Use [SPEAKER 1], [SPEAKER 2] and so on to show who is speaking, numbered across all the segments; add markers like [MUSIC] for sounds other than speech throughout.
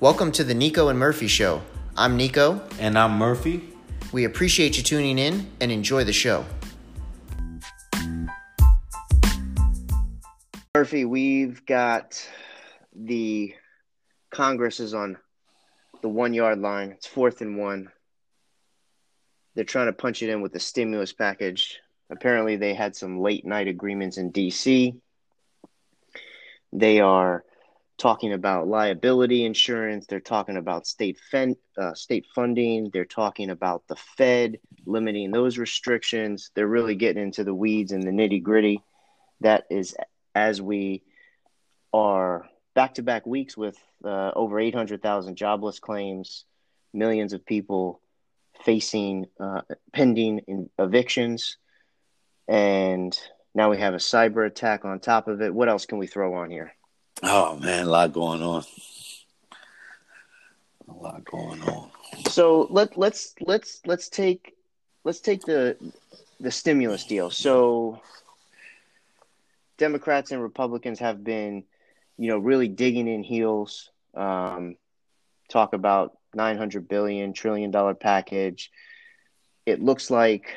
[SPEAKER 1] Welcome to the Nico and Murphy Show. I'm Nico.
[SPEAKER 2] And I'm Murphy.
[SPEAKER 1] We appreciate you tuning in and enjoy the show. Murphy, we've got the Congress is on the one yard line. It's fourth and one. They're trying to punch it in with the stimulus package. Apparently, they had some late night agreements in D.C. They are talking about liability insurance. They're talking about state fen- uh, state funding. They're talking about the Fed limiting those restrictions. They're really getting into the weeds and the nitty gritty. That is as we are back to back weeks with uh, over 800,000 jobless claims, millions of people facing uh, pending evictions, and now we have a cyber attack on top of it. What else can we throw on here?
[SPEAKER 2] Oh man, a lot going on. A lot going on.
[SPEAKER 1] So let let's let's let's take let's take the the stimulus deal. So Democrats and Republicans have been, you know, really digging in heels. Um, talk about 900 billion trillion dollar package. It looks like,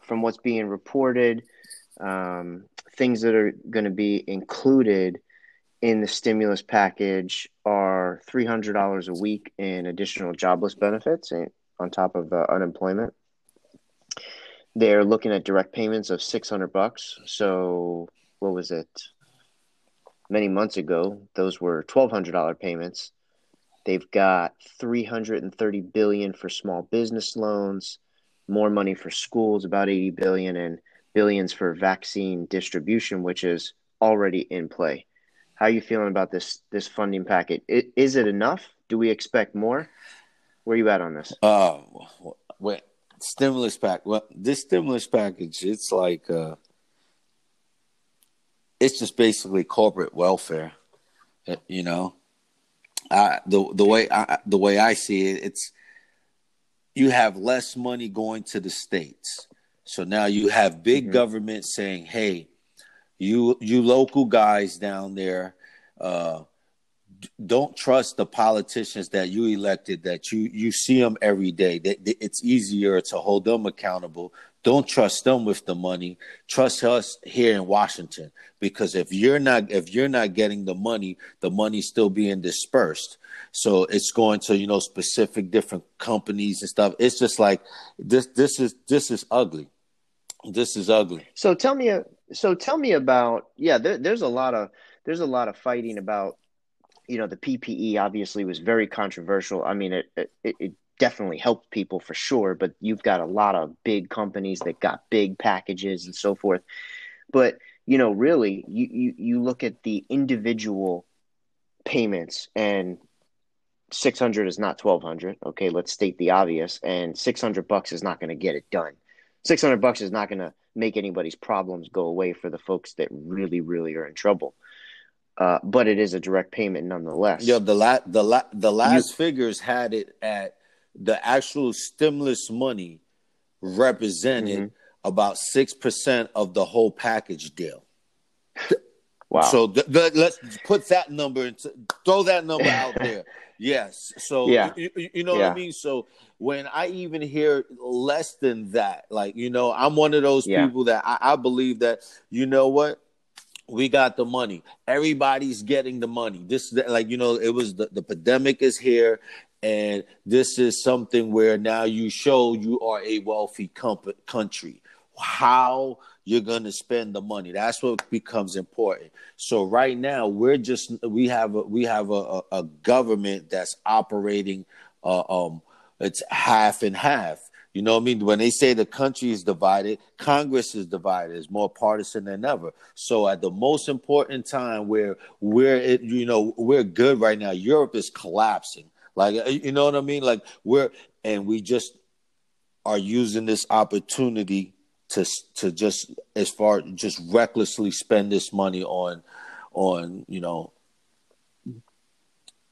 [SPEAKER 1] from what's being reported, um, things that are going to be included in the stimulus package are $300 a week in additional jobless benefits on top of the unemployment. They're looking at direct payments of 600 bucks. So what was it? Many months ago, those were $1200 payments. They've got 330 billion for small business loans, more money for schools, about 80 billion and billions for vaccine distribution, which is already in play. How are you feeling about this this funding packet? Is it enough? Do we expect more? Where are you at on this?
[SPEAKER 2] Uh, wait, stimulus pack. Well, this stimulus package, it's like uh, it's just basically corporate welfare. Uh, you know, I, the the way I, the way I see it, it's you have less money going to the states. So now you have big mm-hmm. government saying, "Hey, you you local guys down there uh, don't trust the politicians that you elected that you you see them every day. It's easier to hold them accountable. Don't trust them with the money. Trust us here in washington because if you're not if you're not getting the money the money's still being dispersed. So it's going to you know specific different companies and stuff. It's just like this this is this is ugly. This is ugly.
[SPEAKER 1] So tell me so tell me about yeah there, there's a lot of there's a lot of fighting about you know the PPE obviously was very controversial. I mean it it, it definitely helped people for sure, but you've got a lot of big companies that got big packages and so forth. But you know, really, you you, you look at the individual payments and 600 is not 1200 okay let's state the obvious and 600 bucks is not going to get it done 600 bucks is not going to make anybody's problems go away for the folks that really really are in trouble uh, but it is a direct payment nonetheless.
[SPEAKER 2] Yeah, the la- the la- the last you- figures had it at the actual stimulus money represented mm-hmm. about six percent of the whole package deal. Wow. So th- th- let's put that number into throw that number out [LAUGHS] there. Yes. So yeah. you, you know yeah. what I mean. So when I even hear less than that, like you know, I'm one of those yeah. people that I, I believe that you know what we got the money. Everybody's getting the money. This like you know, it was the, the pandemic is here, and this is something where now you show you are a wealthy comp- country. How you're going to spend the money? That's what becomes important. So right now we're just we have a, we have a, a, government that's operating. Uh, um, it's half and half you know what I mean? When they say the country is divided, Congress is divided. It's more partisan than ever. So at the most important time where we're it, you know, we're good right now, Europe is collapsing. Like uh, you know what I mean? Like we're and we just are using this opportunity to to just as far just recklessly spend this money on on you know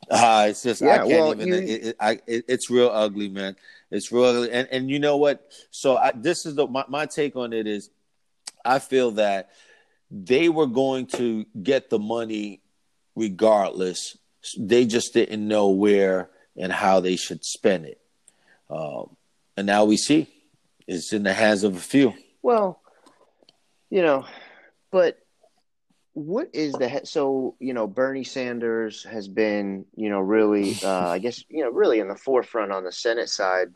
[SPEAKER 2] uh, it's just yeah, I can't well, even. You... It, it, I, it, it's real ugly, man. It's real ugly, and and you know what? So I, this is the my, my take on it is, I feel that they were going to get the money regardless. they just didn't know where and how they should spend it. Um, and now we see it's in the hands of a few.
[SPEAKER 1] Well, you know, but what is the so you know Bernie Sanders has been you know really uh, I guess you know really in the forefront on the Senate side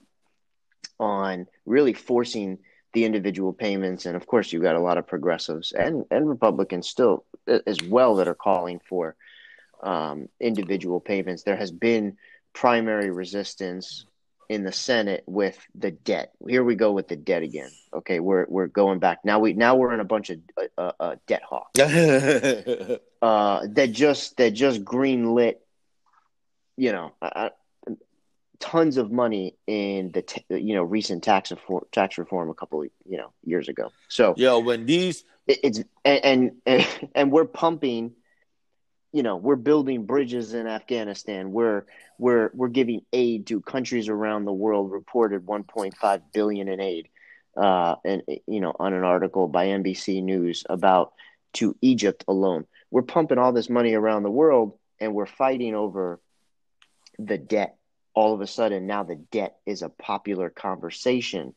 [SPEAKER 1] on really forcing the individual payments and of course you've got a lot of progressives and and Republicans still as well that are calling for um, individual payments. There has been primary resistance in the Senate with the debt. Here we go with the debt again. Okay, we're we're going back now. We now we're in a bunch of uh, uh, uh debt hawks [LAUGHS] uh, that just that just green lit. You know, uh, tons of money in the t- you know recent tax reform tax reform a couple of you know years ago. So
[SPEAKER 2] yeah, when these
[SPEAKER 1] it, it's and, and [LAUGHS] and we're pumping you know we're building bridges in Afghanistan. We're we're we're giving aid to countries around the world. Reported 1.5 billion in aid, uh, and you know on an article by NBC News about to Egypt alone. We're pumping all this money around the world, and we're fighting over the debt. All of a sudden, now the debt is a popular conversation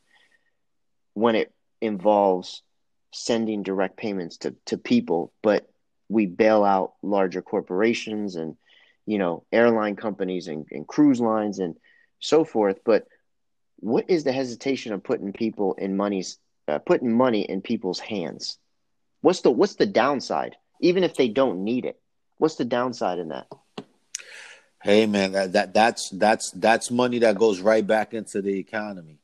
[SPEAKER 1] when it involves sending direct payments to, to people, but we bail out larger corporations and you know airline companies and, and cruise lines and so forth. But what is the hesitation of putting people in money's uh, putting money in people's hands? What's the what's the downside even if they don't need it? What's the downside in that?
[SPEAKER 2] Hey man that, that that's that's that's money that goes right back into the economy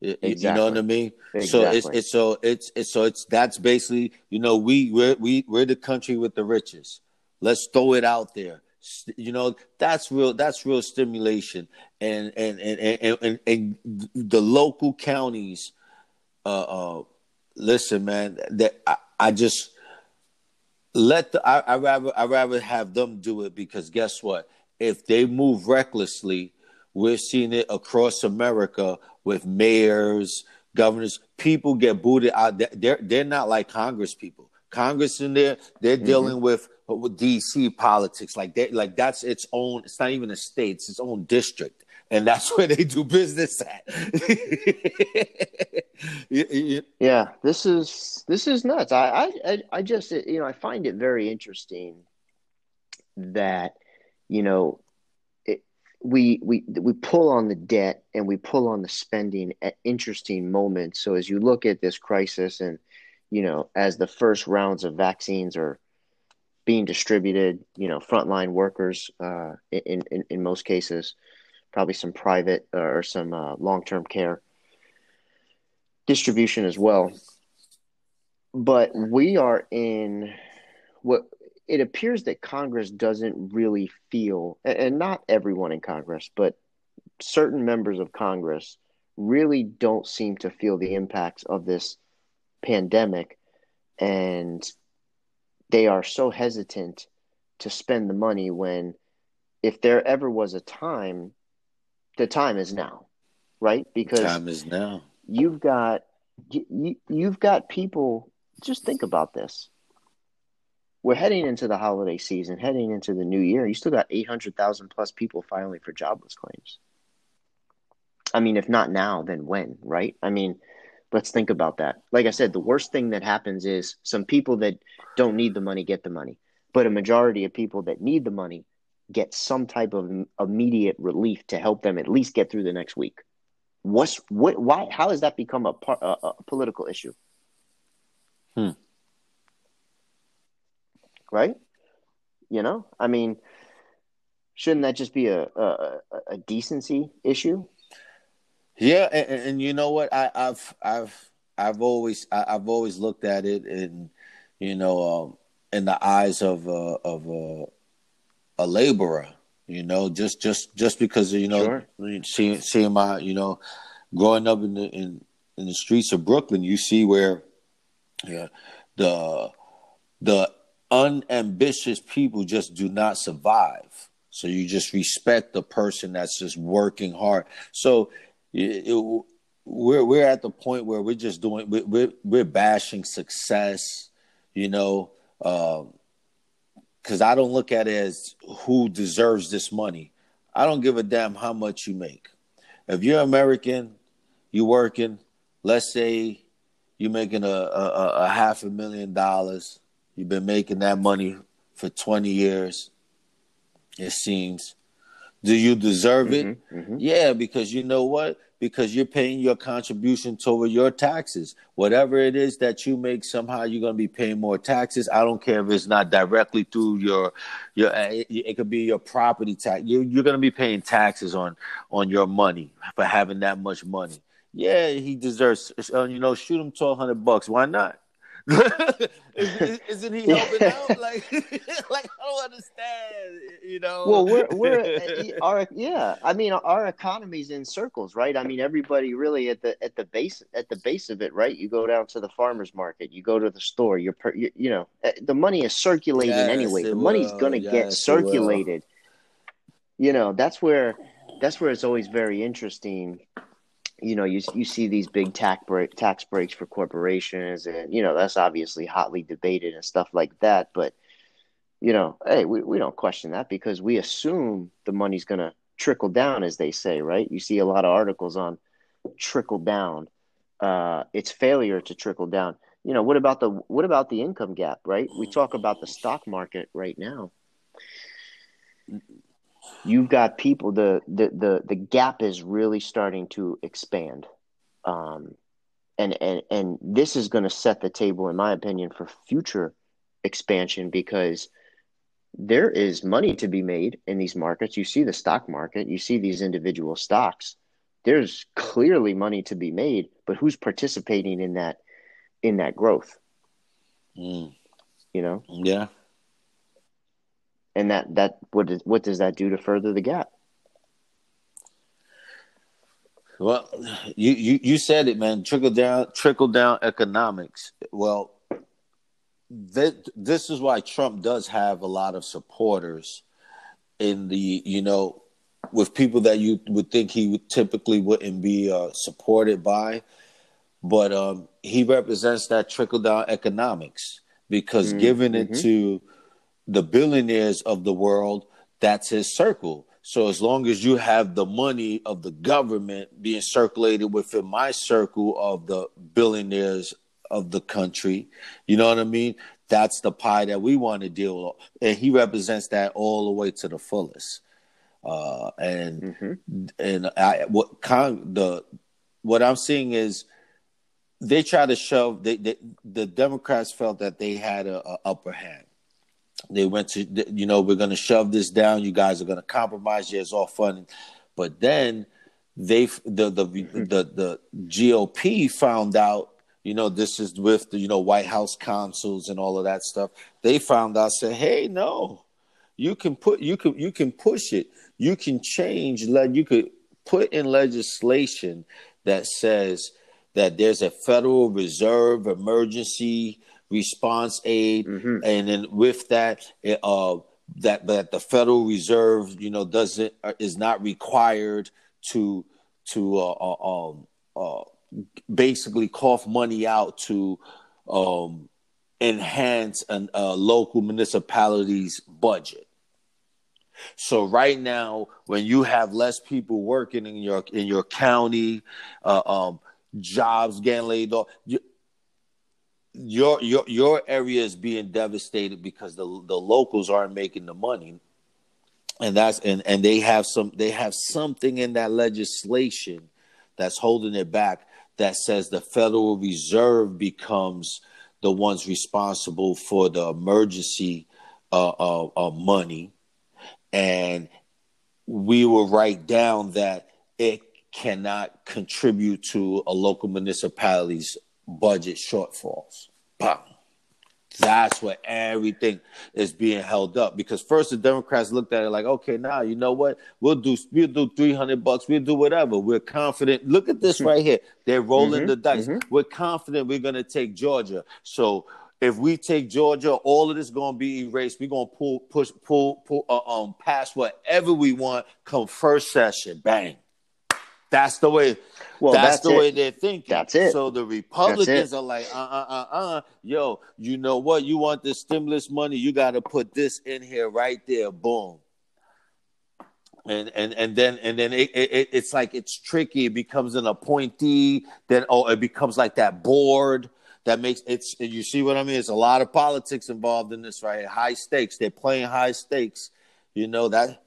[SPEAKER 2] Exactly. You know what I mean? Exactly. So it's it's so it's it's so it's that's basically you know we we're we we're the country with the riches. Let's throw it out there. You know that's real. That's real stimulation, and and and and and, and the local counties. Uh, uh, listen, man. That I, I just let the. I, I rather I rather have them do it because guess what? If they move recklessly, we're seeing it across America with mayors, governors. People get booted out. They're they're not like Congress people. Congress in there, they're mm-hmm. dealing with with DC politics. Like they like that's its own. It's not even a state. It's its own district, and that's [LAUGHS] where they do business at. [LAUGHS]
[SPEAKER 1] yeah, this is this is nuts. I I I just you know I find it very interesting that you know we we we pull on the debt and we pull on the spending at interesting moments. So as you look at this crisis, and you know, as the first rounds of vaccines are being distributed, you know, frontline workers uh, in, in in most cases, probably some private or some uh, long term care distribution as well. But we are in what it appears that Congress doesn't really feel, and not everyone in Congress, but certain members of Congress really don't seem to feel the impacts of this pandemic. And they are so hesitant to spend the money when, if there ever was a time, the time is now, right? Because
[SPEAKER 2] time is now.
[SPEAKER 1] You've got you, you've got people. Just think about this we're heading into the holiday season, heading into the new year. You still got 800,000 plus people filing for jobless claims. I mean, if not now, then when, right? I mean, let's think about that. Like I said, the worst thing that happens is some people that don't need the money get the money, but a majority of people that need the money get some type of immediate relief to help them at least get through the next week. What's what? Why? How has that become a, a, a political issue?
[SPEAKER 2] Hmm
[SPEAKER 1] right? You know, I mean, shouldn't that just be a a, a decency issue?
[SPEAKER 2] Yeah, and, and, you know what? I, have I've I've always I, have always looked at it in you know um, in the eyes of uh, of uh, a laborer. You know, just just just because you know sure. seeing seeing my you know growing up in the in, in the streets of Brooklyn, you see where yeah the the unambitious people just do not survive. So you just respect the person that's just working hard. So it, it, we're we're at the point where we're just doing we're we're bashing success, you know. Um, because I don't look at it as who deserves this money. I don't give a damn how much you make. If you're American, you're working, let's say you're making a, a, a half a million dollars. You've been making that money for 20 years, it seems. Do you deserve it? Mm-hmm, mm-hmm. Yeah, because you know what? Because you're paying your contribution toward your taxes. Whatever it is that you make, somehow you're going to be paying more taxes. I don't care if it's not directly through your your. It, it could be your property tax. You, you're going to be paying taxes on on your money for having that much money. Yeah, he deserves. Uh, you know, shoot him twelve hundred bucks. Why not? Isn't he helping out? [LAUGHS] Like, [LAUGHS] like I don't understand. You know.
[SPEAKER 1] Well, we're we're [LAUGHS] our yeah. I mean, our economy's in circles, right? I mean, everybody really at the at the base at the base of it, right? You go down to the farmers market, you go to the store. You're you, you know eh, the money is circulating yes, anyway. The money's going to yes, get circulated. You know, that's where that's where it's always very interesting you know, you you see these big tax break, tax breaks for corporations, and you know that's obviously hotly debated and stuff like that. But you know, hey, we, we don't question that because we assume the money's going to trickle down, as they say, right? You see a lot of articles on trickle down, uh, its failure to trickle down. You know, what about the what about the income gap, right? We talk about the stock market right now you've got people the the the, the gap is really starting to expand. Um, and and and this is going to set the table in my opinion for future expansion because there is money to be made in these markets. You see the stock market you see these individual stocks. There's clearly money to be made but who's participating in that in that growth? Mm. you know?
[SPEAKER 2] Yeah
[SPEAKER 1] and that that what does what does that do to further the gap?
[SPEAKER 2] Well, you you, you said it, man. Trickle down, trickle down economics. Well, that this is why Trump does have a lot of supporters in the you know with people that you would think he would typically wouldn't be uh, supported by, but um, he represents that trickle down economics because mm-hmm. giving it mm-hmm. to the billionaires of the world, that's his circle. So as long as you have the money of the government being circulated within my circle of the billionaires of the country, you know what I mean? That's the pie that we want to deal with. And he represents that all the way to the fullest. Uh, and mm-hmm. and I what kind the what I'm seeing is they try to shove they, they, the Democrats felt that they had a, a upper hand they went to, you know, we're going to shove this down. You guys are going to compromise. Yeah, it's all fun. But then they, the, the, the, mm-hmm. the GOP found out, you know, this is with the, you know, White House counsels and all of that stuff. They found out, said, hey, no, you can put, you can, you can push it. You can change, let, you could put in legislation that says that there's a Federal Reserve emergency response aid, mm-hmm. and then with that, it, uh, that that the Federal Reserve, you know, doesn't uh, is not required to to uh, uh, um, uh, basically cough money out to um, enhance a uh, local municipality's budget. So right now, when you have less people working in your in your county, uh, um, jobs getting laid off, you, your your your area is being devastated because the the locals aren't making the money. And that's and and they have some they have something in that legislation that's holding it back that says the federal reserve becomes the ones responsible for the emergency uh, uh, uh, money. And we will write down that it cannot contribute to a local municipality's budget shortfalls. Bam. That's where everything is being held up because first the Democrats looked at it like, okay, now you know what? We'll do we'll do three hundred bucks. We'll do whatever. We're confident. Look at this right here. They're rolling mm-hmm, the dice. Mm-hmm. We're confident we're gonna take Georgia. So if we take Georgia, all of this gonna be erased. We're gonna pull, push, pull, pull, uh, um, pass whatever we want. Come first session, bang. That's the way. Well, that's, that's the it. way they're thinking.
[SPEAKER 1] That's it.
[SPEAKER 2] So the Republicans are like, uh, uh, uh, uh, yo, you know what? You want this stimulus money? You got to put this in here, right there. Boom. And and and then and then it, it, it's like it's tricky. It becomes an appointee. Then oh, it becomes like that board that makes it's. You see what I mean? It's a lot of politics involved in this, right? High stakes. They're playing high stakes. You know that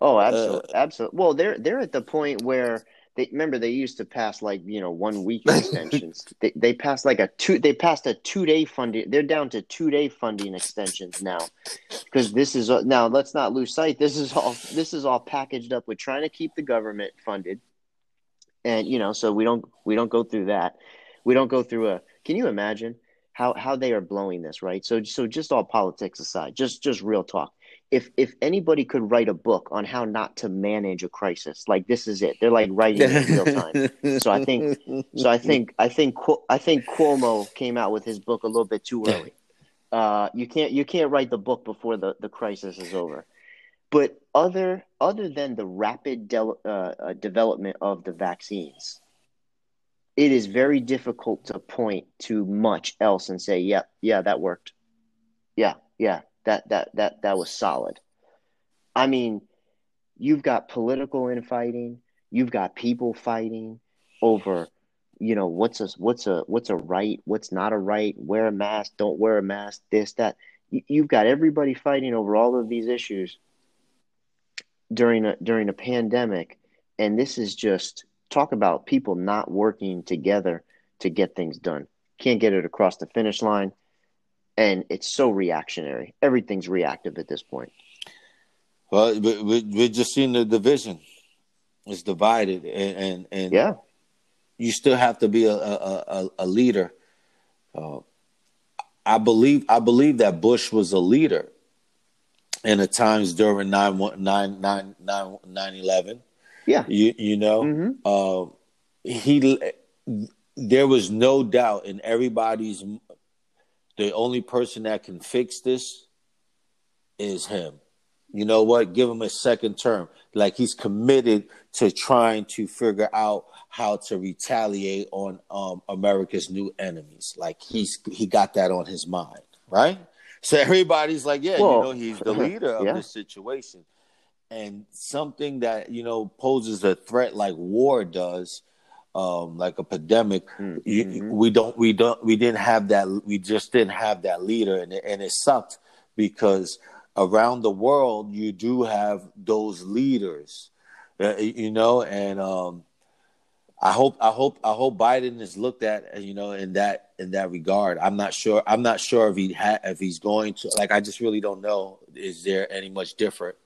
[SPEAKER 1] Oh, absolutely, uh, absolutely. Well, they're they're at the point where they remember they used to pass like you know one week [LAUGHS] extensions. they they passed like a two. They passed a two day funding. They're down to two day funding extensions now, because this is uh, now. Let's not lose sight. This is all. This is all packaged up with trying to keep the government funded, and you know, so we don't we don't go through that. We don't go through a. Can you imagine how how they are blowing this? Right. So so just all politics aside, just just real talk if if anybody could write a book on how not to manage a crisis, like this is it. They're like writing it in real time. so I think so I think I think I think Cuomo came out with his book a little bit too early. Uh, you can't you can't write the book before the, the crisis is over. But other other than the rapid de- uh, uh, development of the vaccines, it is very difficult to point to much else and say, "Yeah, yeah, that worked." Yeah, yeah, that that that that was solid. I mean, you've got political infighting, you've got people fighting over, you know, what's a what's a what's a right, what's not a right, wear a mask, don't wear a mask, this that. You've got everybody fighting over all of these issues during a during a pandemic, and this is just talk about people not working together to get things done. Can't get it across the finish line and it's so reactionary. Everything's reactive at this point.
[SPEAKER 2] Well, we're just seeing the division. It's divided, and and, and
[SPEAKER 1] yeah,
[SPEAKER 2] you still have to be a a, a leader. Uh, I believe I believe that Bush was a leader in the times during 9 9 9 9 9 11.
[SPEAKER 1] Yeah.
[SPEAKER 2] You you know, mm-hmm. uh, he there was no doubt in everybody's the only person that can fix this is him. You know what? Give him a second term. Like he's committed to trying to figure out how to retaliate on um, America's new enemies. Like he's he got that on his mind, right? So everybody's like, yeah, well, you know, he's the [LAUGHS] leader of yeah. this situation. And something that, you know, poses a threat like war does um, like a pandemic. Mm-hmm. You, we don't, we don't, we didn't have that. We just didn't have that leader, and it, and it sucked because around the world you do have those leaders, uh, you know, and um, I hope, I hope, I hope Biden is looked at, uh, you know, in that in that regard. I'm not sure. I'm not sure if he ha- if he's going to. Like, I just really don't know. Is there any much different?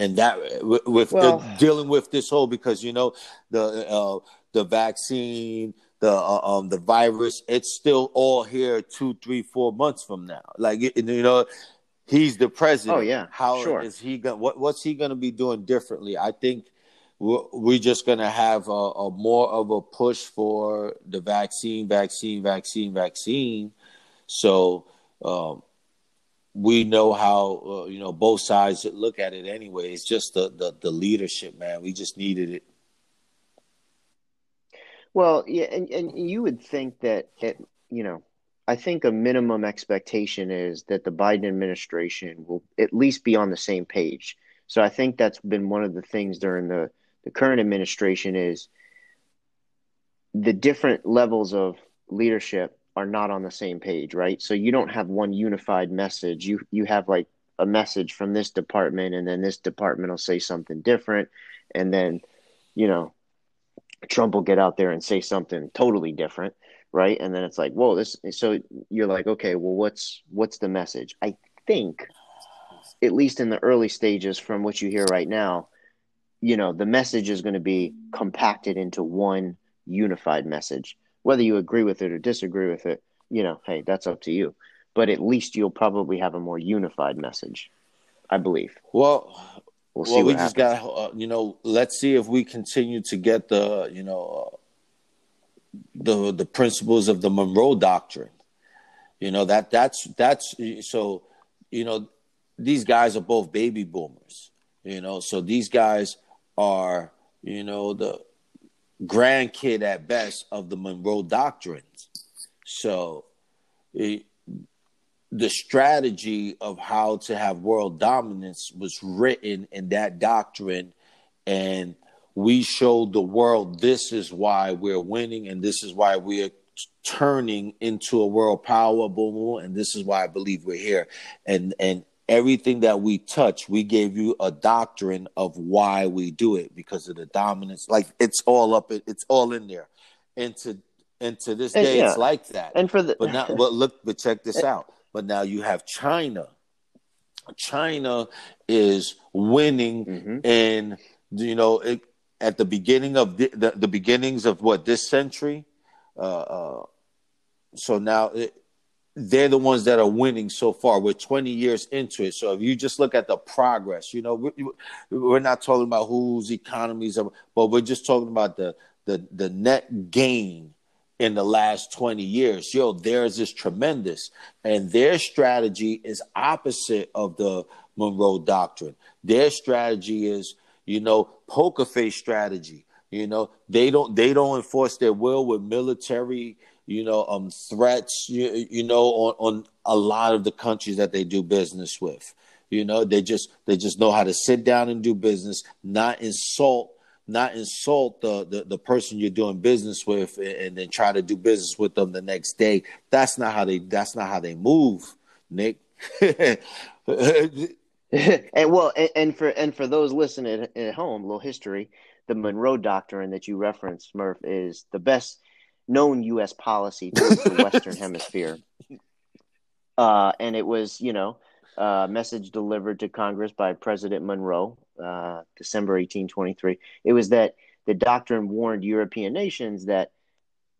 [SPEAKER 2] And that with, well, dealing with this whole because you know the uh, the vaccine the uh, um the virus it's still all here two three four months from now. Like you know he's the president.
[SPEAKER 1] Oh yeah.
[SPEAKER 2] How
[SPEAKER 1] sure.
[SPEAKER 2] is he going what what's he going to be doing differently? I think we're, we're just going to have a, a more of a push for the vaccine vaccine vaccine vaccine. So um we know how uh, you know both sides look at it anyway. It's just the, the, the leadership, man. We just needed it.
[SPEAKER 1] Well, yeah, and and you would think that it, you know, I think a minimum expectation is that the Biden administration will at least be on the same page. So I think that's been one of the things during the the current administration is the different levels of leadership are not on the same page, right? So you don't have one unified message. You you have like a message from this department and then this department will say something different and then you know Trump will get out there and say something totally different, right? And then it's like, "Whoa, this so you're like, "Okay, well what's what's the message?" I think at least in the early stages from what you hear right now, you know, the message is going to be compacted into one unified message whether you agree with it or disagree with it, you know, hey, that's up to you. But at least you'll probably have a more unified message, I believe.
[SPEAKER 2] Well, we'll, well we just got, uh, you know, let's see if we continue to get the, you know, uh, the the principles of the Monroe Doctrine. You know that that's that's so, you know, these guys are both baby boomers. You know, so these guys are, you know, the grandkid at best of the Monroe doctrines. So, it, the strategy of how to have world dominance was written in that doctrine, and we showed the world this is why we're winning, and this is why we're turning into a world power, boom, and this is why I believe we're here. And and everything that we touch, we gave you a doctrine of why we do it because of the dominance. Like it's all up, it's all in there. And to and to this day, yeah. it's like that.
[SPEAKER 1] And for the
[SPEAKER 2] but now, but look, but check this out. But now you have China. China is winning, mm-hmm. and you know, it, at the beginning of the, the, the beginnings of what this century. Uh, uh, so now it, they're the ones that are winning so far. We're 20 years into it. So if you just look at the progress, you know, we're, not talking about whose economies are, but we're just talking about the the the net gain in the last 20 years. Yo, theirs is tremendous. And their strategy is opposite of the Monroe Doctrine. Their strategy is, you know, poker face strategy. You know, they don't they don't enforce their will with military you know, um, threats, you, you know, on, on a lot of the countries that they do business with. You know, they just they just know how to sit down and do business, not insult, not insult the the, the person you're doing business with, and, and then try to do business with them the next day. That's not how they. That's not how they move, Nick. [LAUGHS] [LAUGHS]
[SPEAKER 1] and well, and, and, for and for those listening at, at home, little history: the Monroe Doctrine that you referenced, Murph, is the best known U.S. policy towards the Western [LAUGHS] Hemisphere. Uh, and it was, you know, a message delivered to Congress by President Monroe, uh, December 1823. It was that the doctrine warned European nations that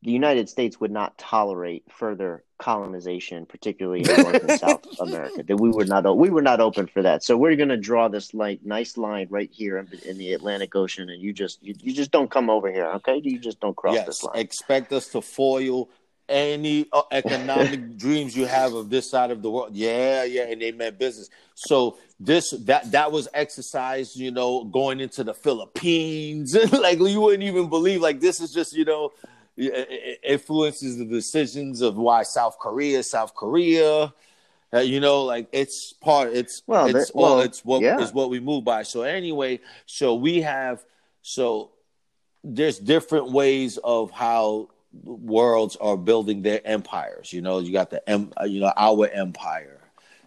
[SPEAKER 1] the United States would not tolerate further colonization, particularly in North and South [LAUGHS] America. That we were not we were not open for that. So we're going to draw this like nice line right here in, in, the Atlantic Ocean, and you just you, you just don't come over here, okay? You just don't cross
[SPEAKER 2] yes,
[SPEAKER 1] this line.
[SPEAKER 2] Expect us to foil any uh, economic [LAUGHS] dreams you have of this side of the world. Yeah, yeah, and they meant business. So this that that was exercise, you know, going into the Philippines. [LAUGHS] like you wouldn't even believe. Like this is just, you know influences the decisions of why South Korea, South Korea. Uh, you know, like it's part. It's well, it's well, well it's what yeah. is what we move by. So anyway, so we have so there's different ways of how worlds are building their empires. You know, you got the uh, you know our empire.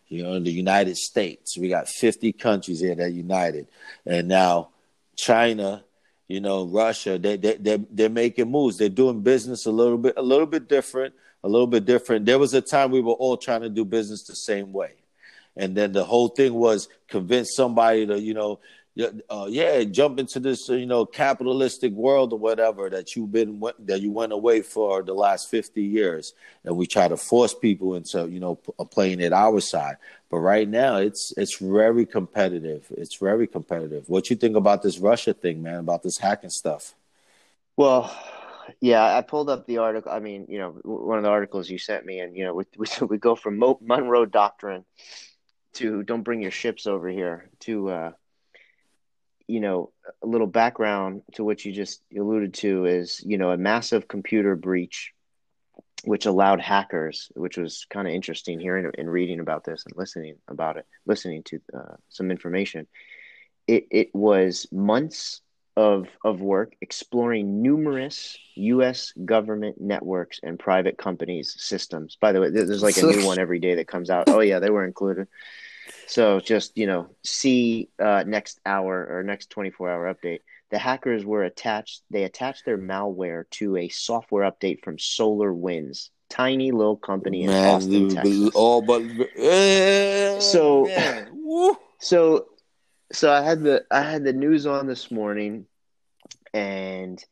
[SPEAKER 2] You know, the United States. We got 50 countries here that united, and now China you know, Russia, they they they're, they're making moves. They're doing business a little bit a little bit different, a little bit different. There was a time we were all trying to do business the same way, and then the whole thing was convince somebody to you know uh, yeah, jump into this you know capitalistic world or whatever that you've been that you went away for the last fifty years, and we try to force people into you know uh, playing it our side. But right now, it's it's very competitive. It's very competitive. What you think about this Russia thing, man? About this hacking stuff?
[SPEAKER 1] Well, yeah, I pulled up the article. I mean, you know, one of the articles you sent me, and you know, we [LAUGHS] we, we go from Monroe Doctrine to "Don't bring your ships over here" to uh, you know, a little background to what you just alluded to is, you know, a massive computer breach, which allowed hackers, which was kind of interesting hearing and reading about this and listening about it, listening to uh, some information. It, it was months of, of work exploring numerous U.S. government networks and private companies' systems. By the way, there's like a new [LAUGHS] one every day that comes out. Oh, yeah, they were included. So just you know, see uh, next hour or next 24 hour update. The hackers were attached. They attached their malware to a software update from SolarWinds, tiny little company in man, Austin, Texas.
[SPEAKER 2] Oh, but uh,
[SPEAKER 1] so so so I had the I had the news on this morning, and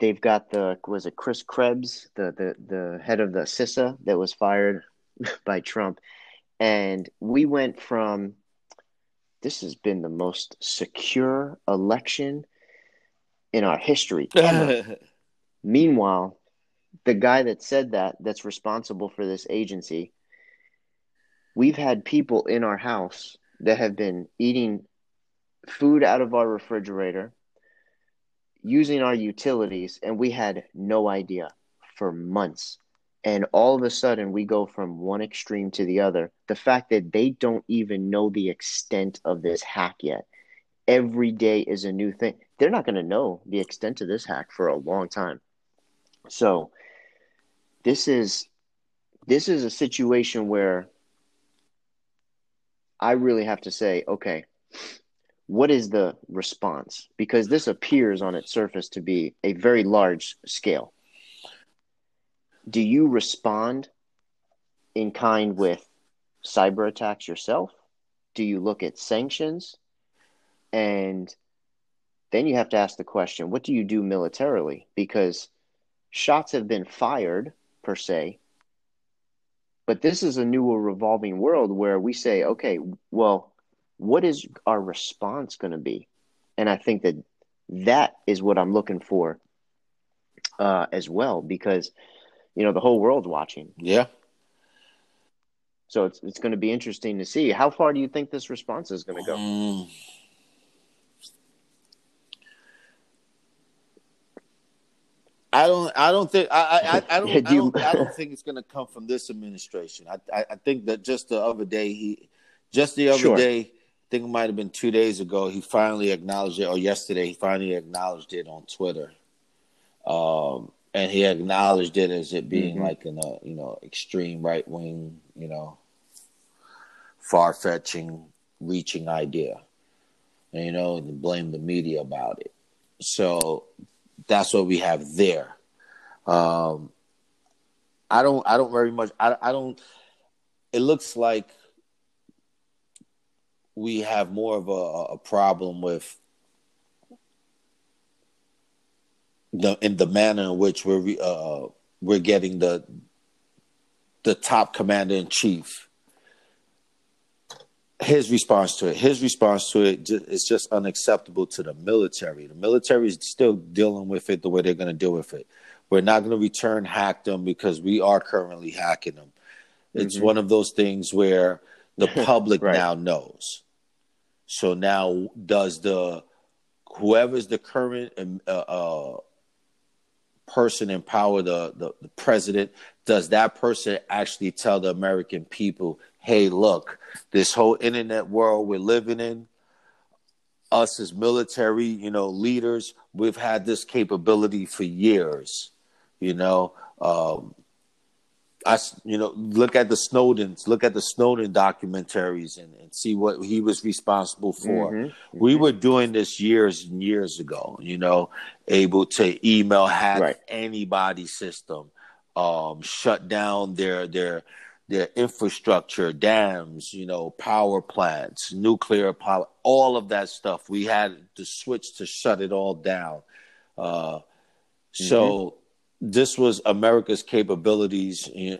[SPEAKER 1] they've got the was it Chris Krebs, the the the head of the CISA that was fired [LAUGHS] by Trump and we went from this has been the most secure election in our history. [LAUGHS] Meanwhile, the guy that said that, that's responsible for this agency, we've had people in our house that have been eating food out of our refrigerator, using our utilities, and we had no idea for months. And all of a sudden, we go from one extreme to the other. The fact that they don't even know the extent of this hack yet. Every day is a new thing. They're not going to know the extent of this hack for a long time. So, this is this is a situation where I really have to say, okay, what is the response? Because this appears on its surface to be a very large scale. Do you respond in kind with cyber attacks yourself? Do you look at sanctions? And then you have to ask the question what do you do militarily? Because shots have been fired, per se, but this is a newer revolving world where we say, okay, well, what is our response going to be? And I think that that is what I'm looking for uh, as well, because you know the whole world's watching.
[SPEAKER 2] Yeah.
[SPEAKER 1] So it's it's going to be interesting to see how far do you think this response is going to go.
[SPEAKER 2] Mm. I don't. I don't think. I. I. I [LAUGHS] don't. I don't, I [LAUGHS] don't think it's going to come from this administration. I, I. I. think that just the other day, he, just the other sure. day, I think it might have been two days ago, he finally acknowledged it, or yesterday, he finally acknowledged it on Twitter, um, and he acknowledged it as it being mm-hmm. like in a you know extreme right wing, you know, far fetching, reaching idea, and you know, and blame the media about it. So that's what we have there. Um, I don't. I don't very much. I. I don't. It looks like we have more of a, a problem with the in the manner in which we're uh, we're getting the the top commander in chief his response to it. His response to it is just unacceptable to the military. The military is still dealing with it the way they're going to deal with it. We're not going to return hack them because we are currently hacking them. It's mm-hmm. one of those things where the [LAUGHS] public right. now knows. So now, does the whoever's the current um, uh, uh, person in power, the, the the president, does that person actually tell the American people, "Hey, look, this whole internet world we're living in, us as military, you know, leaders, we've had this capability for years. You know, um, I, you know, look at the Snowdens, look at the Snowden documentaries, and, and see what he was responsible for. Mm-hmm. Mm-hmm. We were doing this years and years ago. You know, able to email hack right. anybody's system, um, shut down their their their infrastructure, dams, you know, power plants, nuclear power, all of that stuff. We had to switch to shut it all down. Uh, mm-hmm. This was America's capabilities. You know,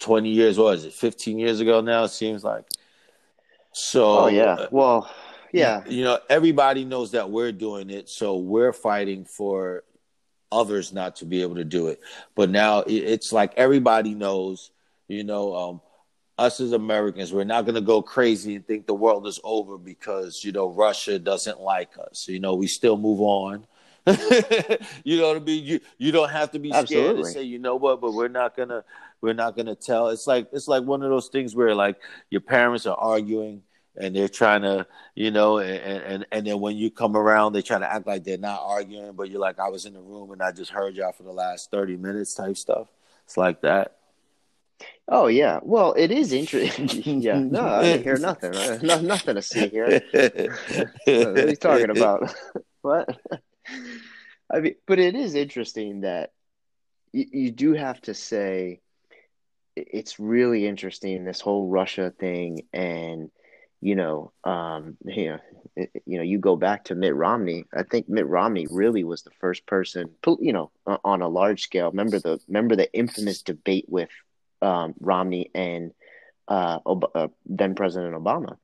[SPEAKER 2] Twenty years, what is it? Fifteen years ago now. It seems like. So.
[SPEAKER 1] Oh yeah. Well. Yeah.
[SPEAKER 2] You know, everybody knows that we're doing it, so we're fighting for others not to be able to do it. But now it's like everybody knows, you know, um, us as Americans, we're not going to go crazy and think the world is over because, you know, Russia doesn't like us. You know, we still move on. [LAUGHS] you know what I mean? You you don't have to be Absolutely. scared to say, you know what, but we're not gonna we're not gonna tell. It's like it's like one of those things where like your parents are arguing and they're trying to, you know, and, and and then when you come around, they try to act like they're not arguing, but you're like, I was in the room and I just heard y'all for the last thirty minutes, type stuff. It's like that.
[SPEAKER 1] Oh yeah, well, it is interesting. [LAUGHS] yeah, [LAUGHS] no, I didn't hear nothing. Right? No, nothing to see here. what are you talking about? what? I mean, but it is interesting that you, you do have to say it's really interesting this whole Russia thing and you know, um, [LAUGHS] you know, it, you know, you go back to Mitt Romney. I think Mitt Romney really was the first person, you know, on a large scale. Remember the remember the infamous debate with um, Romney and uh, Ob- uh, then President Obama.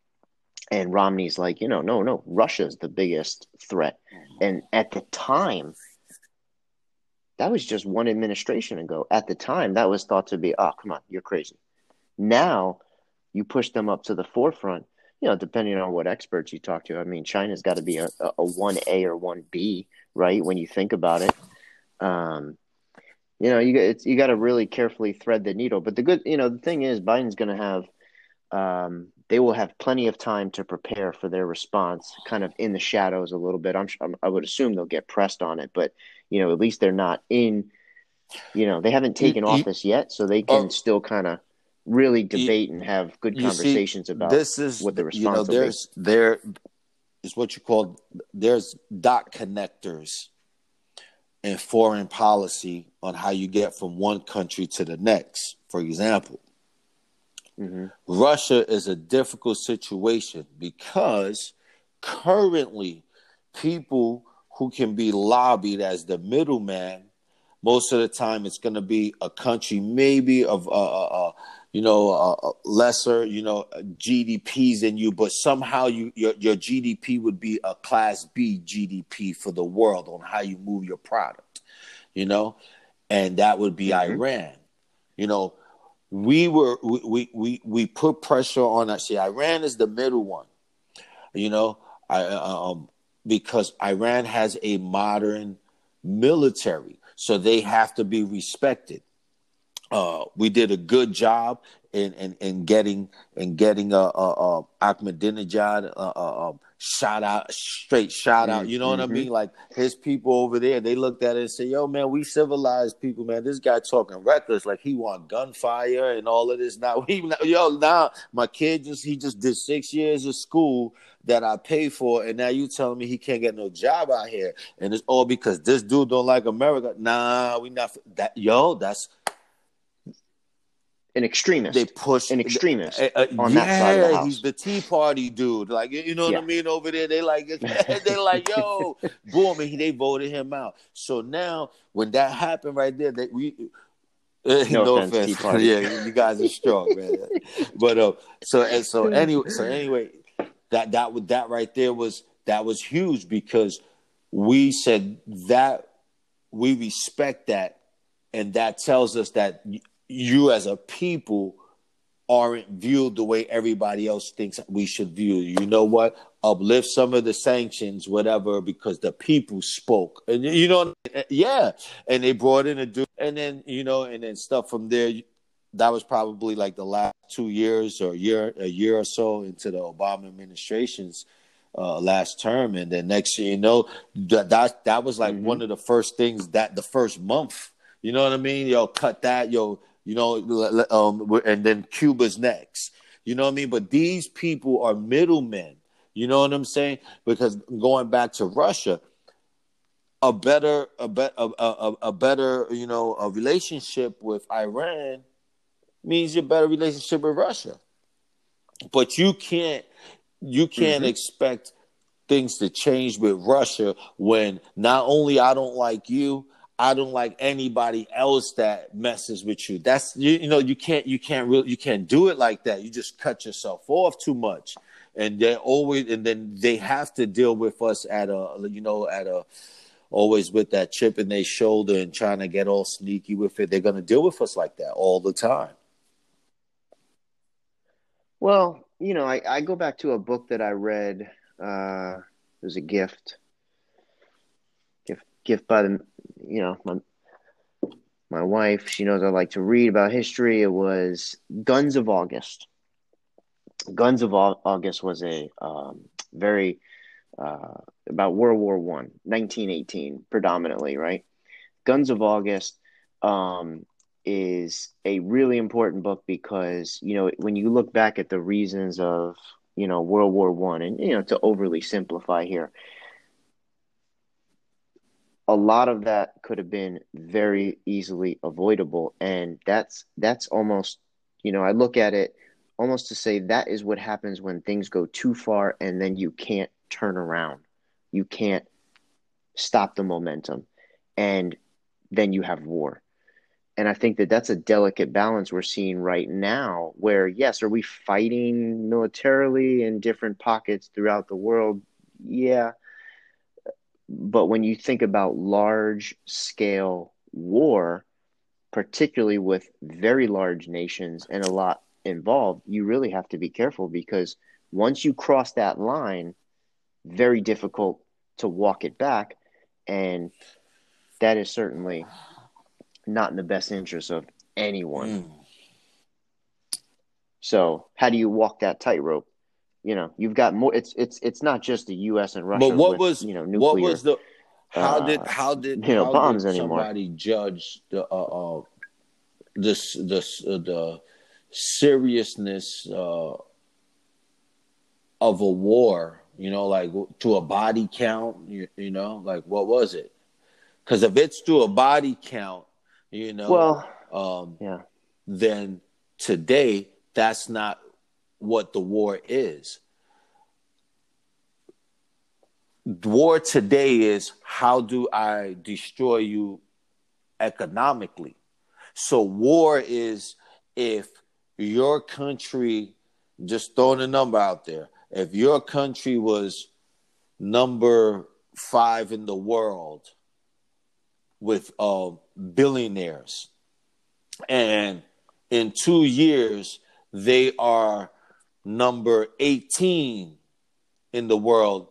[SPEAKER 1] And Romney's like, you know, no, no, Russia's the biggest threat. And at the time, that was just one administration ago. At the time, that was thought to be, oh, come on, you're crazy. Now, you push them up to the forefront you know, depending on what experts you talk to, I mean, China's got to be a, a 1A or 1B, right? When you think about it. Um, you know, you you got to really carefully thread the needle. But the good, you know, the thing is, Biden's going to have, um, they will have plenty of time to prepare for their response, kind of in the shadows a little bit. I'm, I would assume they'll get pressed on it, but you know, at least they're not in. You know, they haven't taken office yet, so they oh. can oh, still kind of really debate and have good conversations
[SPEAKER 2] see,
[SPEAKER 1] about
[SPEAKER 2] this is
[SPEAKER 1] what the response
[SPEAKER 2] you know, there's there is what you call there's dot connectors in foreign policy on how you get from one country to the next. For example, mm-hmm. Russia is a difficult situation because currently people who can be lobbied as the middleman most of the time it's going to be a country maybe of uh, uh, uh you know, uh, uh lesser, you know, GDPs than you, but somehow you your your GDP would be a class B GDP for the world on how you move your product, you know, and that would be mm-hmm. Iran. You know, we were we, we we put pressure on that. See, Iran is the middle one, you know, I uh, um because Iran has a modern military, so they have to be respected uh, we did a good job in in, in getting in getting uh, uh, uh Ahmadinejad uh, um, out straight shout out. You know mm-hmm. what I mm-hmm. mean? Like his people over there, they looked at it and said, "Yo, man, we civilized people, man. This guy talking reckless, like he want gunfire and all of this. Now, [LAUGHS] he, yo, now my kid just he just did six years of school." That I pay for, and now you telling me he can't get no job out here, and it's all because this dude don't like America. Nah, we not that. Yo, that's
[SPEAKER 1] an extremist.
[SPEAKER 2] They push
[SPEAKER 1] an extremist uh,
[SPEAKER 2] uh, on yeah, that side of the house. He's the Tea Party dude. Like you know what. I mean over there. They like [LAUGHS] [LAUGHS] they like yo, boom, and they voted him out. So now when that happened right there, that we. Uh, [LAUGHS] no, no offense, offense. yeah, you guys are strong, man. but uh, so and so anyway, so anyway, that that that right there was that was huge because we said that we respect that, and that tells us that you as a people aren't viewed the way everybody else thinks we should view you. Know what? Uplift some of the sanctions, whatever, because the people spoke. And you know, yeah. And they brought in a dude, and then you know, and then stuff from there. That was probably like the last two years or a year, a year or so into the Obama administration's uh, last term, and then next year, you know, that that, that was like mm-hmm. one of the first things that the first month. You know what I mean? Yo, cut that. Yo, you know, um, and then Cuba's next. You know what I mean? But these people are middlemen. You know what I'm saying? Because going back to Russia, a better, a, be, a, a, a better, you know, a relationship with Iran means a better relationship with Russia. But you can't, you can't mm-hmm. expect things to change with Russia when not only I don't like you, I don't like anybody else that messes with you. That's you, you know you can't you can't really you can't do it like that. You just cut yourself off too much, and they always and then they have to deal with us at a you know at a always with that chip in their shoulder and trying to get all sneaky with it. They're to deal with us like that all the time.
[SPEAKER 1] Well, you know, I, I go back to a book that I read. Uh, it was a gift gift by the you know my my wife. She knows I like to read about history. It was Guns of August. Guns of August was a um, very uh, about World War One, 1918, predominantly, right? Guns of August um, is a really important book because you know when you look back at the reasons of you know World War One, and you know to overly simplify here, a lot of that could have been very easily avoidable and that's that's almost you know i look at it almost to say that is what happens when things go too far and then you can't turn around. You can't stop the momentum and then you have war. And i think that that's a delicate balance we're seeing right now where yes are we fighting militarily in different pockets throughout the world? Yeah but when you think about large scale war, particularly with very large nations and a lot involved, you really have to be careful because Once you cross that line, very difficult to walk it back. And that is certainly not in the best interest of anyone. Mm. So, how do you walk that tightrope? You know, you've got more. It's it's it's not just the U.S. and Russia.
[SPEAKER 2] But what with, was you know nuclear, what was the how uh, did how did
[SPEAKER 1] you know
[SPEAKER 2] how
[SPEAKER 1] bombs
[SPEAKER 2] did
[SPEAKER 1] anymore?
[SPEAKER 2] Somebody judge the uh, uh this this uh, the seriousness uh, of a war. You know, like to a body count. You, you know, like what was it? Because if it's to a body count, you know,
[SPEAKER 1] well,
[SPEAKER 2] um,
[SPEAKER 1] yeah,
[SPEAKER 2] then today that's not what the war is. War today is how do I destroy you economically? So war is if your country, just throwing a number out there, if your country was number five in the world with uh, billionaires, and in two years they are number 18 in the world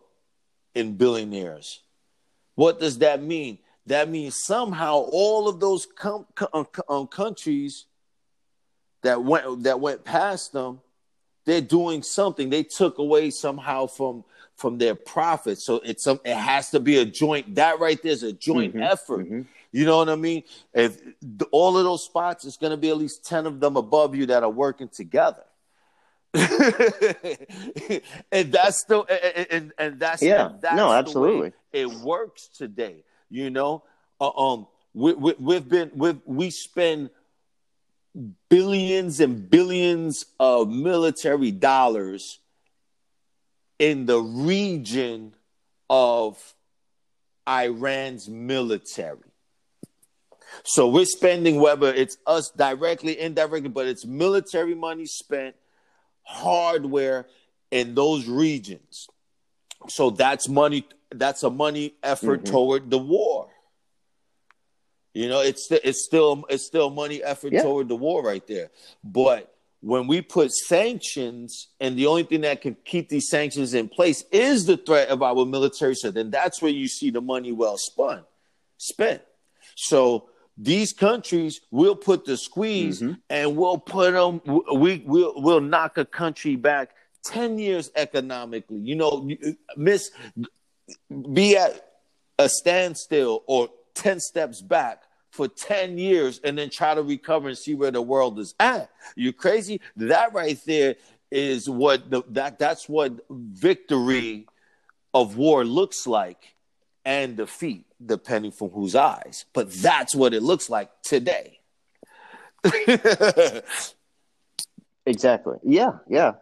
[SPEAKER 2] in billionaires. What does that mean? That means somehow all of those com- com- um, countries that went that went past them, they're doing something. They took away somehow from from their profits. So it's some it has to be a joint. That right there is a joint mm-hmm, effort. Mm-hmm. You know what I mean? If all of those spots, it's going to be at least ten of them above you that are working together. [LAUGHS] and that's the and, and, and that's
[SPEAKER 1] yeah.
[SPEAKER 2] that's
[SPEAKER 1] no absolutely.
[SPEAKER 2] it works today you know? Uh, um we, we, we've been we've, we spend billions and billions of military dollars in the region of Iran's military. So we're spending whether it's us directly, indirectly, but it's military money spent hardware in those regions. So that's money. That's a money effort mm-hmm. toward the war. You know, it's it's still it's still money effort yeah. toward the war right there. But when we put sanctions, and the only thing that can keep these sanctions in place is the threat of our military, so then that's where you see the money well spun, spent. So these countries will put the squeeze mm-hmm. and we'll put them we will we'll knock a country back 10 years economically. You know miss be at a standstill or 10 steps back for 10 years and then try to recover and see where the world is at. You crazy? That right there is what the, that that's what victory of war looks like and defeat, depending from whose eyes. But that's what it looks like today. [LAUGHS]
[SPEAKER 1] exactly. Yeah, yeah.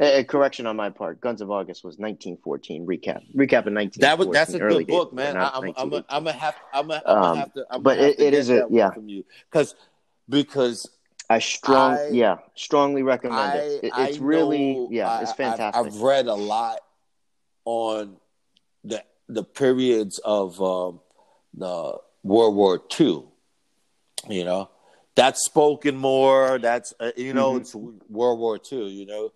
[SPEAKER 1] A, a, correction on my part. Guns of August was 1914. Recap. Recap in 19.
[SPEAKER 2] That was that's a good book, man. I, am I'm a, I'm a have I'm a, I'm um, have to. I'm
[SPEAKER 1] but it, it is a yeah
[SPEAKER 2] from you because because
[SPEAKER 1] I strong I, yeah strongly recommend I, it. it. It's really yeah it's fantastic.
[SPEAKER 2] I've read a lot on the the periods of um, the World War II. You know, that's spoken more. That's uh, you know, mm-hmm. it's World War II. You know,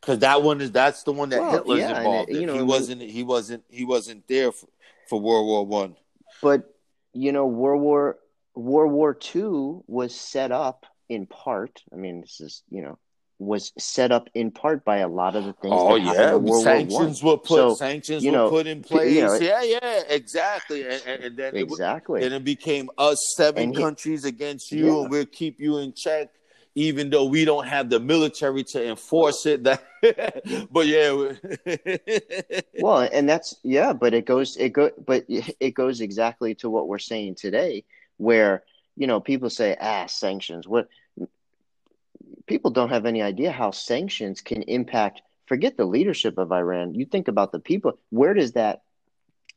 [SPEAKER 2] because uh, that one is that's the one that well, Hitler's yeah, involved it, in. Know, he wasn't. He wasn't. He wasn't there for, for World War One.
[SPEAKER 1] But you know, World War World War Two was set up in part. I mean, this is you know was set up in part by a lot of the things. Oh yeah,
[SPEAKER 2] sanctions were put so, sanctions you know, were put in place. You know, yeah, yeah, exactly. And, and then
[SPEAKER 1] exactly,
[SPEAKER 2] it, then it became us seven he, countries against you, yeah. and we'll keep you in check, even though we don't have the military to enforce it. That, [LAUGHS] but yeah. [LAUGHS]
[SPEAKER 1] well, and that's yeah, but it goes it go, but it goes exactly to what we're saying today, where you know people say ah sanctions what people don't have any idea how sanctions can impact forget the leadership of Iran. You think about the people. Where does that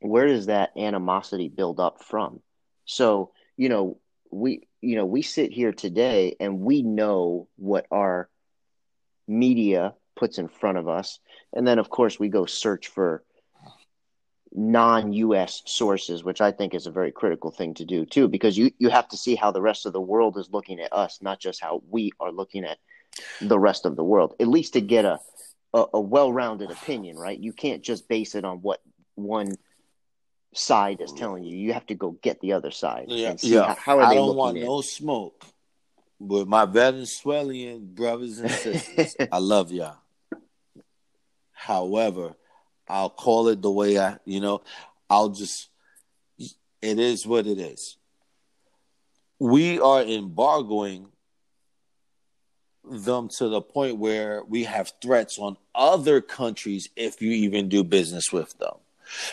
[SPEAKER 1] where does that animosity build up from? So, you know, we you know, we sit here today and we know what our media puts in front of us. And then of course we go search for non-US sources, which I think is a very critical thing to do too, because you, you have to see how the rest of the world is looking at us, not just how we are looking at the rest of the world, at least to get a a, a well-rounded opinion, right? You can't just base it on what one side is telling you. You have to go get the other side
[SPEAKER 2] Yeah,
[SPEAKER 1] and see
[SPEAKER 2] yeah.
[SPEAKER 1] how, how are
[SPEAKER 2] I
[SPEAKER 1] they
[SPEAKER 2] don't
[SPEAKER 1] looking
[SPEAKER 2] want
[SPEAKER 1] at
[SPEAKER 2] no smoke with my Venezuelan brothers and [LAUGHS] sisters. I love y'all. However, I'll call it the way I, you know, I'll just, it is what it is. We are embargoing them to the point where we have threats on other countries if you even do business with them.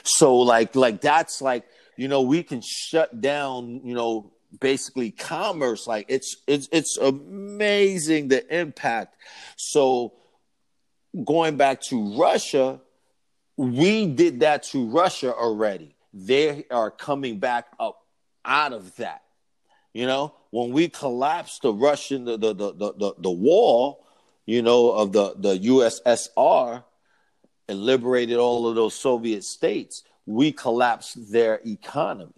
[SPEAKER 2] So like like that's like you know we can shut down you know basically commerce like it's it's it's amazing the impact. So going back to Russia, we did that to Russia already. They are coming back up out of that. You know, when we collapsed the Russian the the the the, the, wall, you know, of the the USSR and liberated all of those Soviet states, we collapsed their economy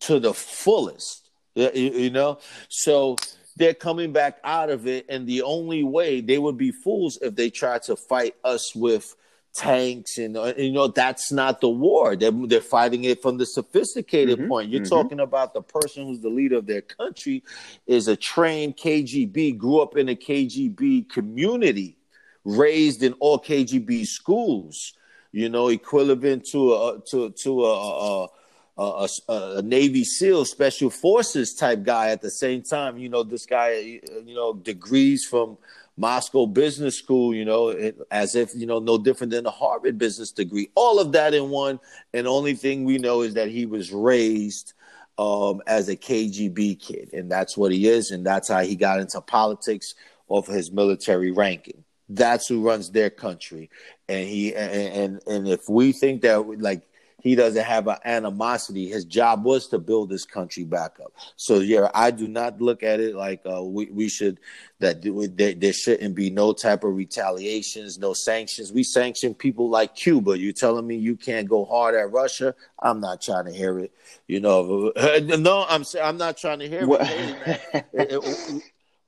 [SPEAKER 2] to the fullest. You know, so they're coming back out of it, and the only way they would be fools if they tried to fight us with tanks and, uh, you know that's not the war they're, they're fighting it from the sophisticated
[SPEAKER 1] Mhm,
[SPEAKER 2] point you're
[SPEAKER 1] mhm.
[SPEAKER 2] talking about the person who's the leader of their country is a trained kgb grew up in a kgb community raised in all kgb schools you know equivalent to a to to a, a a, a, a Navy SEAL Special Forces type guy at the same time. You know, this guy, you know, degrees from Moscow Business School, you know, it, as if, you know, no different than a Harvard business degree. All of that in one. And only thing we know is that he was raised um, as a KGB kid. And that's what he is. And that's how he got into politics off his military ranking. That's who runs their country. And he, and, and, and if we think that, like, he doesn't have an animosity. His job was to build this country back up. So yeah, I do not look at it like uh, we we should that there, there shouldn't be no type of retaliations, no sanctions. We sanction people like Cuba. You telling me you can't go hard at Russia? I'm not trying to hear it. You know, [LAUGHS] no, I'm I'm not trying to hear it.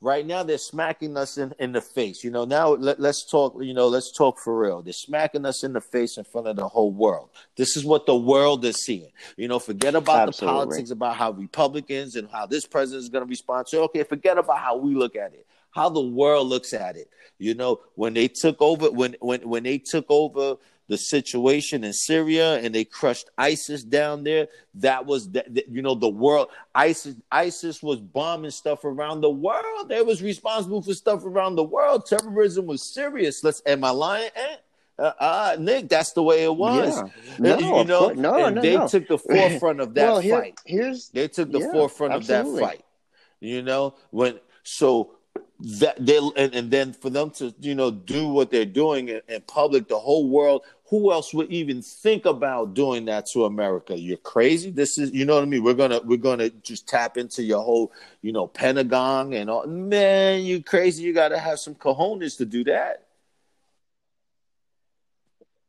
[SPEAKER 2] Right now they're smacking us in, in the face. You know now let, let's talk you know let's talk for real. They're smacking us in the face in front of the whole world. This is what the world is seeing. You know forget about
[SPEAKER 1] Absolutely.
[SPEAKER 2] the politics about how republicans and how this president is going to respond to okay forget about how we look at it how the world looks at it. You know when they took over when when when they took over the situation in Syria and they crushed ISIS down there. That was, the, the- you know, the world. ISIS, ISIS was bombing stuff around the world. They was responsible for stuff around the world. Terrorism was serious. Let's. Am I lying? Eh? Uh, uh, Nick, that's the way it was.
[SPEAKER 1] Yeah. No,
[SPEAKER 2] you know,
[SPEAKER 1] no, no,
[SPEAKER 2] they
[SPEAKER 1] no.
[SPEAKER 2] took the [LAUGHS] forefront of that
[SPEAKER 1] well, here,
[SPEAKER 2] fight.
[SPEAKER 1] here's
[SPEAKER 2] They took the
[SPEAKER 1] Yeah,
[SPEAKER 2] forefront
[SPEAKER 1] absolutely.
[SPEAKER 2] of that fight. You know, when so that they and, and then for them to you know do what they're doing in, in public, the whole world. Who else would even think about doing that to America? You're crazy. This is you know what I mean. We're gonna we're gonna just tap into your whole you know Pentagon and all. Man, you crazy. You got to have some cojones to do that.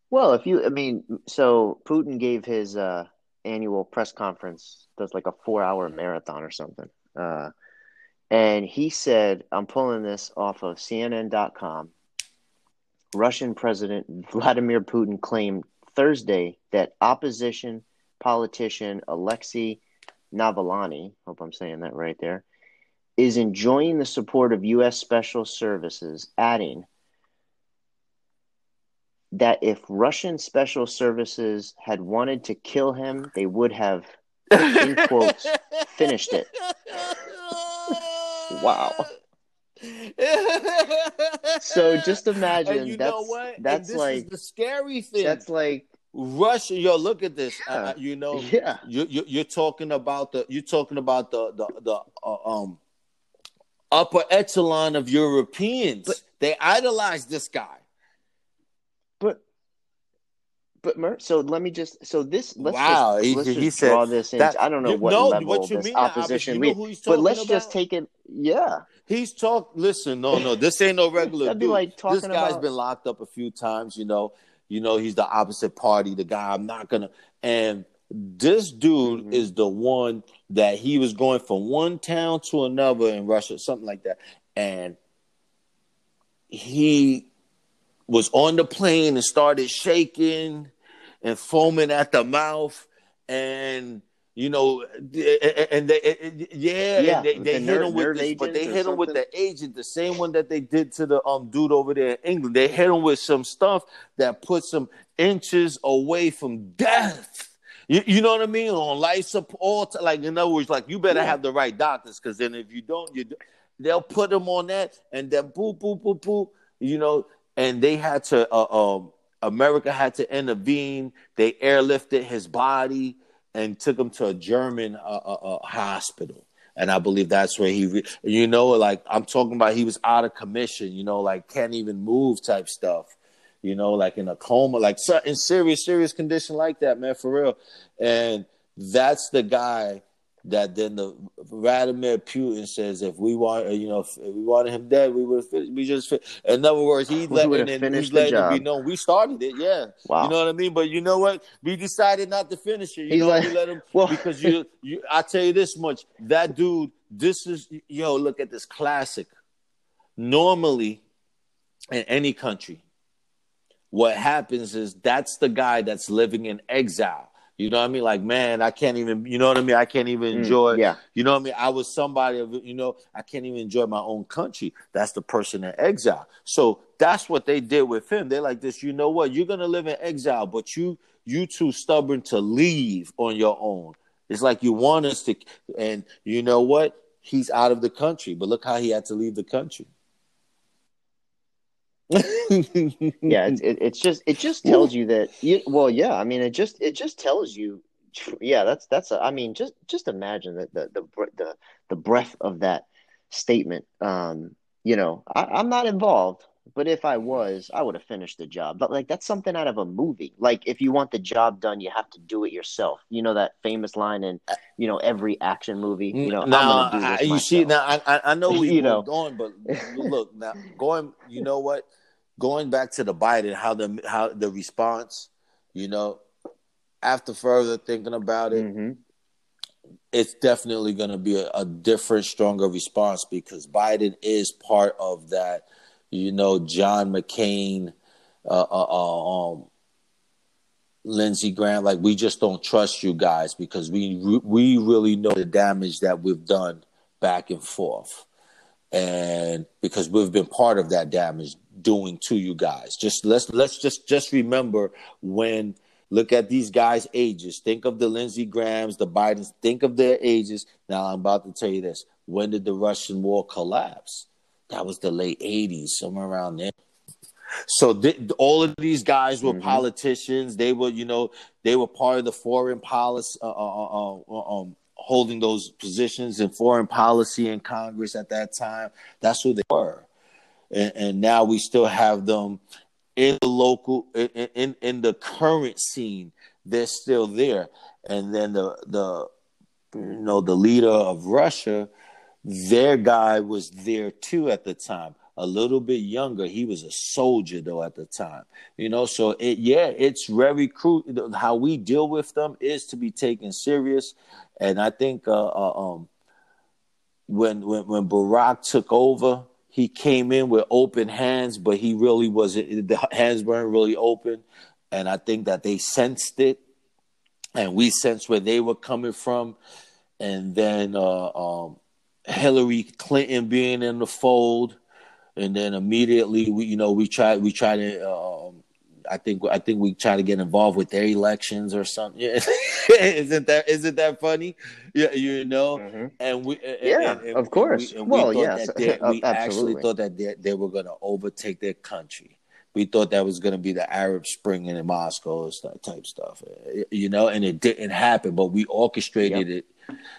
[SPEAKER 1] Well, if you, I mean, so Putin gave his uh, annual press conference, does like a four hour marathon or something. Uh, and he said, I'm pulling this off of CNN.com. Russian President Vladimir Putin claimed Thursday that opposition politician Alexei Navalny, hope I'm saying that right there, is enjoying the support of U.S. Special Services, adding, that if Russian special services had wanted to kill him, they would have, in quotes, finished it. [LAUGHS] Wow. [LAUGHS] So just [LAUGHS] imagine
[SPEAKER 2] And you
[SPEAKER 1] that's
[SPEAKER 2] know what?
[SPEAKER 1] That's
[SPEAKER 2] this
[SPEAKER 1] like
[SPEAKER 2] is the scary thing.
[SPEAKER 1] that's like
[SPEAKER 2] Russia, yo, look at this.
[SPEAKER 1] Yeah.
[SPEAKER 2] uh, you know,
[SPEAKER 1] yeah.
[SPEAKER 2] you, you you're talking about the you're talking about the the the uh, um upper echelon of Europeans.
[SPEAKER 1] But-
[SPEAKER 2] they idolize this guy.
[SPEAKER 1] But but Mer, so let me just so this let's
[SPEAKER 2] Wow,
[SPEAKER 1] just,
[SPEAKER 2] he-
[SPEAKER 1] let's
[SPEAKER 2] he
[SPEAKER 1] just
[SPEAKER 2] said
[SPEAKER 1] draw this in.
[SPEAKER 2] that-
[SPEAKER 1] I don't know what
[SPEAKER 2] no,
[SPEAKER 1] level
[SPEAKER 2] what you
[SPEAKER 1] this
[SPEAKER 2] mean, Albert,
[SPEAKER 1] opposition
[SPEAKER 2] you know who he's
[SPEAKER 1] but let's
[SPEAKER 2] talking
[SPEAKER 1] just take it. Yeah,
[SPEAKER 2] He's talk. Listen, no, no, this ain't no regular.
[SPEAKER 1] That'd be
[SPEAKER 2] dude.
[SPEAKER 1] like talking
[SPEAKER 2] this guy's
[SPEAKER 1] about-
[SPEAKER 2] been locked up a few times. You know, you know he's the opposite party. The guy I'm not gonna. And this dude
[SPEAKER 1] Mhm.
[SPEAKER 2] is the one that he was going from one town to another in Russia, something like that. And he was on the plane and started shaking and foaming at the mouth and you know, and they, yeah, yeah they, they the hit nerve, him with this, but they hit him with the agent, the same one that they did to the um dude over there in England. They hit him with some stuff that puts him inches away from death. You, you know what I mean? On life support, like in other words, like you better yeah. have the right doctors, because then if you don't, you they'll put him on that, and then boop boop boop boop. You know, and they had to. Uh, um, America had to intervene. They airlifted his body and took him to a German uh, uh, uh, hospital. And I believe that's where he, re- you know, like I'm talking about, he was out of commission, you know, like can't even move type stuff, you know, like in a coma, like in serious, serious condition like that, man, for real. And that's the guy that then the Vladimir Putin says if we want, uh, you know, if we wanted him dead, we would have. We just, in other words, he let it, let it be known we started it. Yeah, wow. You know what I mean? But you know what? We decided not to finish it. You He's know, like, we let him well, because [LAUGHS] you, you. I tell you this much: that dude. This is yo. Look at this classic. Normally, in any country, what happens is that's the guy that's living in exile you know what I mean? Like, man, I can't even, you know what I mean? I can't even mm, enjoy, mm, yeah. you know what I mean? I was somebody of, you know, I can't even enjoy my own country. That's the person in exile. So that's what they did with him. They're like this, you know what? You're going to live in exile, but you, you too stubborn to leave on your own. It's like you want us to, and you know what? He's out of the country, but look how he had to leave the country.
[SPEAKER 1] Yeah, it's, it, it's just it just tells you that you well, yeah. I mean, it just it just tells you, yeah. That's that's. A, I mean, just just imagine that the the the the breadth of that statement. Um, you know, I, I'm not involved, but if I was, I would have finished the job. But like that's something out of a movie. Like if you want the job done, you have to do it yourself. You know that famous line in you know every action movie. You know,
[SPEAKER 2] now I, you see now I I know we [LAUGHS] you know going, but [LAUGHS] look now going. You know what? going back to the Biden, how the how the response, you know, after further thinking about it, mm-hmm. it's definitely going to be a, a, different, stronger response because Biden is part of that, you know, John McCain, uh, uh, uh, um, Lindsey Graham. Like we just don't trust you guys because we we really know the damage that we've done back and forth and because we've been part of that damage doing to you guys. Just let's let's just just remember when look at these guys' ages. Think of the Lindsey Grahams, the Bidens. Think of their ages. Now I'm about to tell you this. When did the Russian war collapse? That was the late '80s, somewhere around there. So th- all of these guys were mm-hmm. politicians. They were, you know, they were part of the foreign policy, uh, uh, uh, uh um, holding those positions in foreign policy in Congress at that time. That's who they were and, and now we still have them in the local in, in in the current scene. They're still there, and then the the you know the leader of Russia, their guy was there too at the time a little bit younger. He was a soldier though at the time, you know. So it, yeah, it's very crucial. How we deal with them is to be taken serious, and I think uh, uh, um, when when when Barack took over, he came in with open hands, but he really wasn't. The hands weren't really open, and I think that they sensed it, and we sensed where they were coming from, and then uh, um, Hillary Clinton being in the fold, and then immediately we, you know, we tried we tried to uh, I think I think we try to get involved with their elections or something. [LAUGHS] isn't that isn't that funny? Yeah, you know. Mm-hmm. And we
[SPEAKER 1] yeah,
[SPEAKER 2] and, and,
[SPEAKER 1] of course.
[SPEAKER 2] And
[SPEAKER 1] we, well, yes, [LAUGHS]
[SPEAKER 2] we actually thought that they, they were going to overtake their country. We thought that was going to be the Arab Spring in Moscow type stuff, eh, you know, and it didn't happen. But we orchestrated yep. it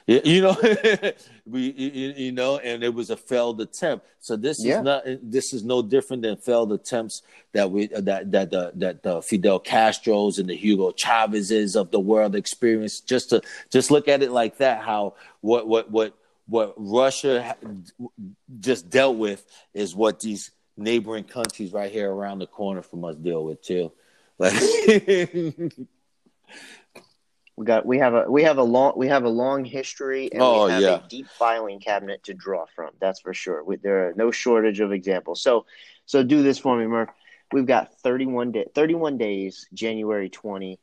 [SPEAKER 2] you know [LAUGHS] we you know and it was a failed attempt so this yeah. is not this is no different than failed attempts that we that that the that the Fidel Castros and the Hugo Chavez's of the world experienced just to just look at it like that how what what what what Russia just dealt with is what these neighboring countries right here around the corner from us deal with too like [LAUGHS]
[SPEAKER 1] We got we have a we have a long we have a long history and
[SPEAKER 2] Oh,
[SPEAKER 1] we have
[SPEAKER 2] yeah.
[SPEAKER 1] a deep filing cabinet to draw from. That's for sure. We, there are no shortage of examples. So so do this for me, Murph. We've got 31 day, 31 days, January 20.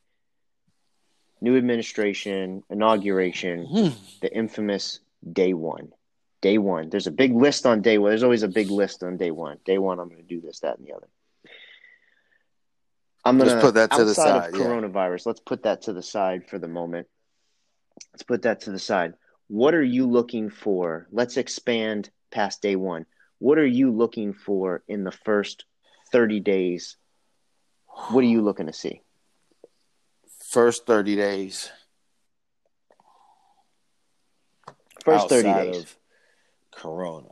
[SPEAKER 1] New administration, inauguration,
[SPEAKER 2] Hmm.
[SPEAKER 1] the infamous day one. Day one. There's a big list on day one. There's always a big list on day one. Day one, I'm going to do this, that, and the other. I'm gonna
[SPEAKER 2] put that to the side,
[SPEAKER 1] of
[SPEAKER 2] yeah.
[SPEAKER 1] coronavirus. Let's put that to the side for the moment. Let's put that to the side. What are you looking for? Let's expand past day one. What are you looking for in the first 30 days? What are you looking to see?
[SPEAKER 2] First 30 days.
[SPEAKER 1] First 30 days.
[SPEAKER 2] of Corona.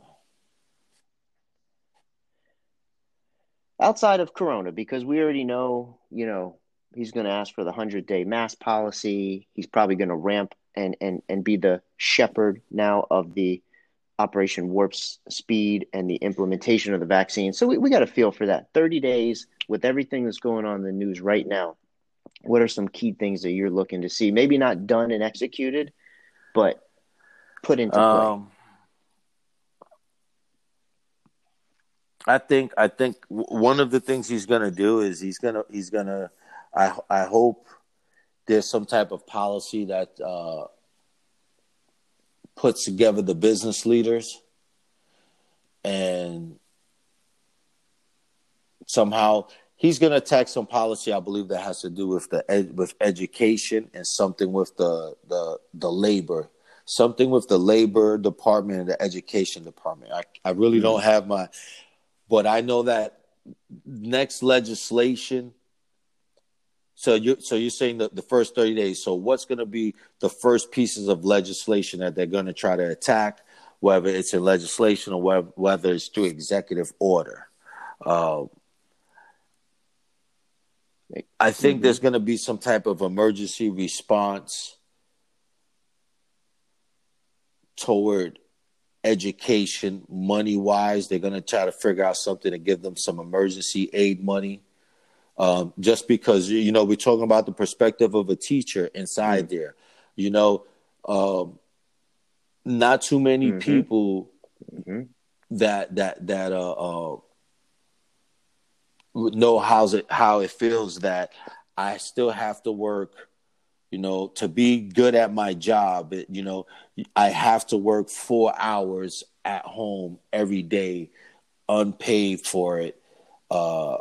[SPEAKER 1] outside of Corona, because we already know, you know, he's going to ask for the 100 day mask policy. He's probably going to ramp and, and, and be the shepherd now of the Operation Warp Speed and the implementation of the vaccine. So we, we got to feel for that. 30 days with everything that's going on in the news right now. What are some key things that you're looking to see? Maybe not done and executed, but put into play.
[SPEAKER 2] Um, I think I think one of the things he's gonna do is he's gonna he's gonna I I hope there's some type of policy that uh, puts together the business leaders and somehow he's going to attack some policy I believe that has to do with the ed- with education and something with the the the labor something with the labor department and the education department. I I really don't have my but I know that next legislation so you so you're saying that the first 30 days. So what's going to be the first pieces of legislation that they're going to try to attack whether it's in legislation or whether, whether it's through executive order? Uh, I think there's going to be some type of emergency response toward education money wise. They're going to try to figure out something to give them some emergency aid money. Um, just because, you know, we're talking about the perspective of a teacher inside there. You know, um, not too many
[SPEAKER 1] Mhm.
[SPEAKER 2] people
[SPEAKER 1] Mhm.
[SPEAKER 2] that that that uh, uh know how's it how it feels that I still have to work, you know, to be good at my job. You know, I have to work four hours at home every day, unpaid for it. Uh,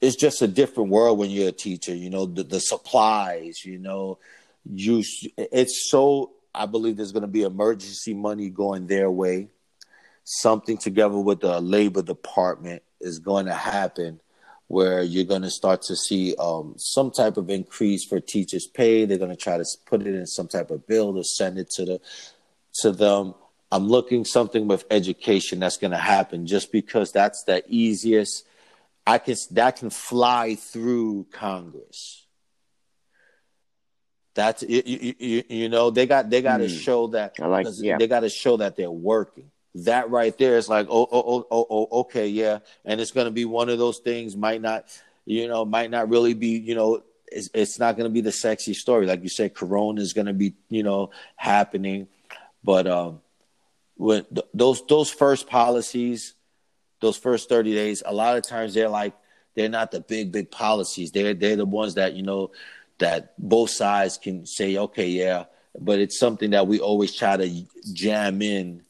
[SPEAKER 2] it's just a different world when you're a teacher. You know, the, the supplies. You know, you. It's so. I believe there's going to be emergency money going their way something together with the labor department is going to happen where you're going to start to see um, some type of increase for teachers pay. They're going to try to put it in some type of bill to send it to the to them. I'm looking something with education that's going to happen just because that's the easiest. I can that can fly through congress. That's you, you, you, know they got they got to
[SPEAKER 1] Hmm.
[SPEAKER 2] show that
[SPEAKER 1] I like- yeah.
[SPEAKER 2] they got to show that they're working that right there is like oh oh oh oh, oh okay yeah. And it's going to be one of those things might not you know might not really be you know it's, it's not going to be the sexy story. Like you said corona is going to be you know happening. But um when th- those those first policies those first 30 days a lot of times they're like they're not the big big policies. They're they're the ones that you know that both sides can say okay yeah. But it's something that we always try to jam in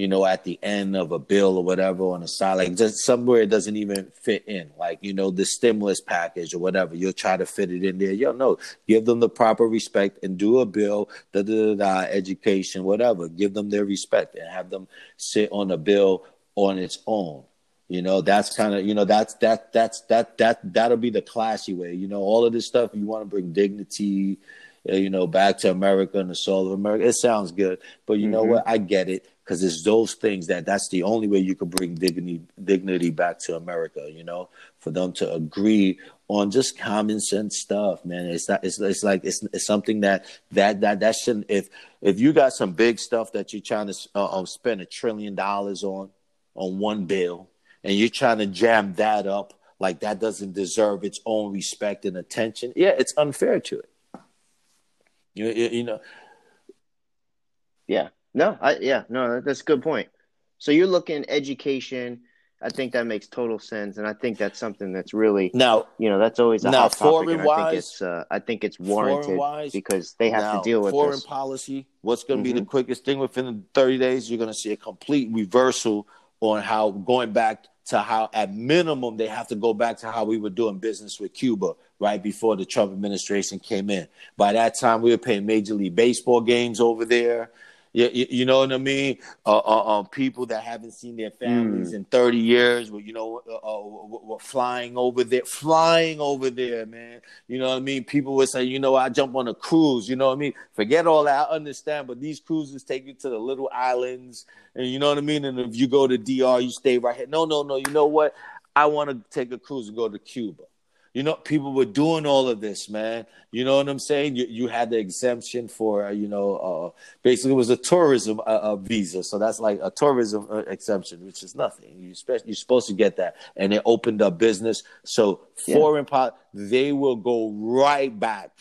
[SPEAKER 2] you know at the end of a bill or whatever on the side like just somewhere it doesn't even fit in like you know the stimulus package or whatever you'll try to fit it in there yo no give them the proper respect and do a bill da da da, da education whatever give them their respect and have them sit on a bill on its own you know, that's kind of you know that's that that's that that that'll be the classy way. You know, all of this stuff you want to bring dignity, uh, you know, back to America and the soul of America. It sounds good, but you know
[SPEAKER 1] Mhm.
[SPEAKER 2] what? I get it because it's those things that that's the only way you could bring dignity dignity back to America. You know, for them to agree on just common sense stuff, man. It's not. It's, it's like it's, it's something that that that that shouldn't. If if you got some big stuff that you're trying to uh, um, spend a trillion dollars on on one bill and you're trying to jam that up like that doesn't deserve its own respect and attention, yeah, it's unfair to it. You, you know.
[SPEAKER 1] Yeah. No. I. Yeah. No. That's a good point. So you're looking education. I think that makes total sense, and I think that's something that's really
[SPEAKER 2] now.
[SPEAKER 1] You know, that's always a
[SPEAKER 2] now
[SPEAKER 1] hot topic. and I
[SPEAKER 2] wise,
[SPEAKER 1] think it's. Uh, I think it's warranted
[SPEAKER 2] wise,
[SPEAKER 1] because they have
[SPEAKER 2] now,
[SPEAKER 1] to deal with
[SPEAKER 2] foreign
[SPEAKER 1] this.
[SPEAKER 2] policy. What's going to be the
[SPEAKER 1] Mhm.
[SPEAKER 2] quickest thing within the 30 days? You're going to see a complete reversal on how going back to how, at minimum, they have to go back to how we were doing business with Cuba right before the Trump administration came in. By that time, we were playing Major League Baseball games over there. You, you, you know what I mean? Uh, uh, uh, people that haven't seen their families
[SPEAKER 1] Mm.
[SPEAKER 2] in 30 years, were, you know, uh, uh, were flying over there, flying over there, man. You know what I mean? People would say, you know, I jump on a cruise. You know what I mean? Forget all that. I understand, but these cruises take you to the little islands, and you know what I mean. And if you go to DR, you stay right here. No, no, no. You know what? I want to take a cruise and go to Cuba. You know, people were doing all of this, man. You know what I'm saying? You, you had the exemption for, uh, you know, uh, basically it was a tourism uh, uh, visa. So that's like a tourism uh, exemption, which is nothing. You spe- you're supposed to get that. And they opened up business. So
[SPEAKER 1] Yeah.
[SPEAKER 2] foreign, po- they will go right back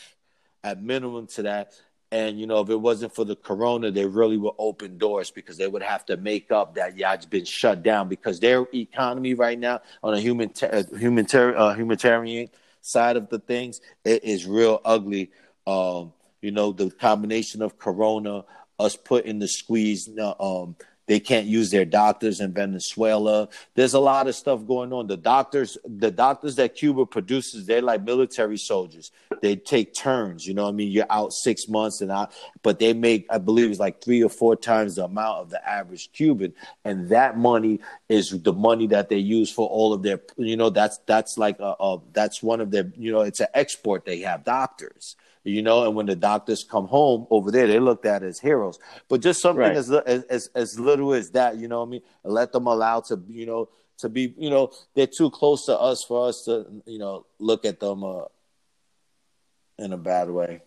[SPEAKER 2] at minimum to that. And you know, if it wasn't for the corona, they really would open doors because they would have to make up that yacht's been shut down because their economy right now on a human uh, humanitarian uh, humanitarian side of the things it is real ugly. Um, you know, the combination of corona, us putting the squeeze, uh, um, they can't use their doctors in Venezuela. There's a lot of stuff going on. The doctors, the doctors that Cuba produces, they're like military soldiers. They take turns. You know, I mean, you're out six months and out, but they make, I believe, it's like three or four times the amount of the average Cuban, and that money is the money that they use for all of their. You know, that's that's like a, a that's one of their. You know, it's an export they have doctors you know and when the doctors come home over there they're looked at as heroes but just something
[SPEAKER 1] Right.
[SPEAKER 2] as, as as as little as that you know what i mean let them allow to you know to be you know they're too close to us for us to you know look at them uh in a bad way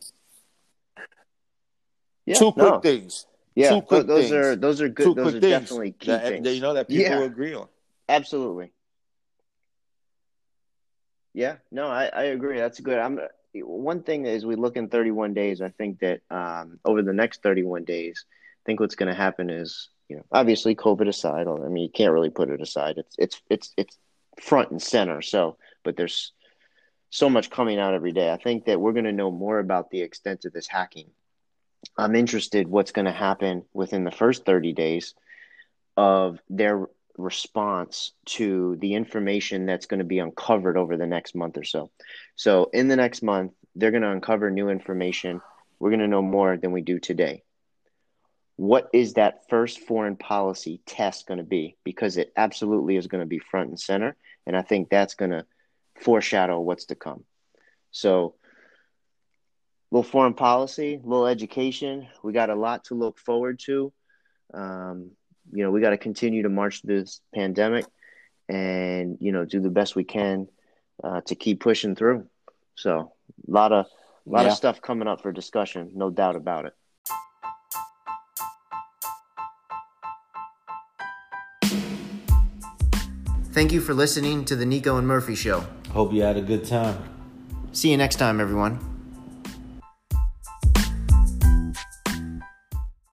[SPEAKER 1] Yeah,
[SPEAKER 2] two quick
[SPEAKER 1] no.
[SPEAKER 2] things
[SPEAKER 1] Yeah, those
[SPEAKER 2] things.
[SPEAKER 1] are those are good.
[SPEAKER 2] two
[SPEAKER 1] those are
[SPEAKER 2] things
[SPEAKER 1] definitely key
[SPEAKER 2] that,
[SPEAKER 1] things.
[SPEAKER 2] you know that people
[SPEAKER 1] Yeah.
[SPEAKER 2] agree on
[SPEAKER 1] Absolutely. Yeah, no, I, I agree. That's good. I'm one thing is we look in 31 days. I think that um, over the next 31 days, I think what's going to happen is, you know, obviously COVID aside. I mean, you can't really put it aside. It's it's it's it's front and center. So, but there's so much coming out every day. I think that we're going to know more about the extent of this hacking. I'm interested what's going to happen within the first 30 days of their response to the information that's going to be uncovered over the next month or so. So, in the next month, they're going to uncover new information. We're going to know more than we do today. What is that first foreign policy test going to be? Because it absolutely is going to be front and center. And I think that's going to foreshadow what's to come. So, little foreign policy, little education. We got a lot to look forward to. Um, you know, we got to continue to march through this pandemic and, you know, do the best we can uh, to keep pushing through. So, a lot of, a lot
[SPEAKER 2] Yeah.
[SPEAKER 1] of stuff coming up for discussion, no doubt about it. Thank you for listening to the Nico and Murphy Show.
[SPEAKER 2] hope you had a good time
[SPEAKER 1] See you next time, everyone.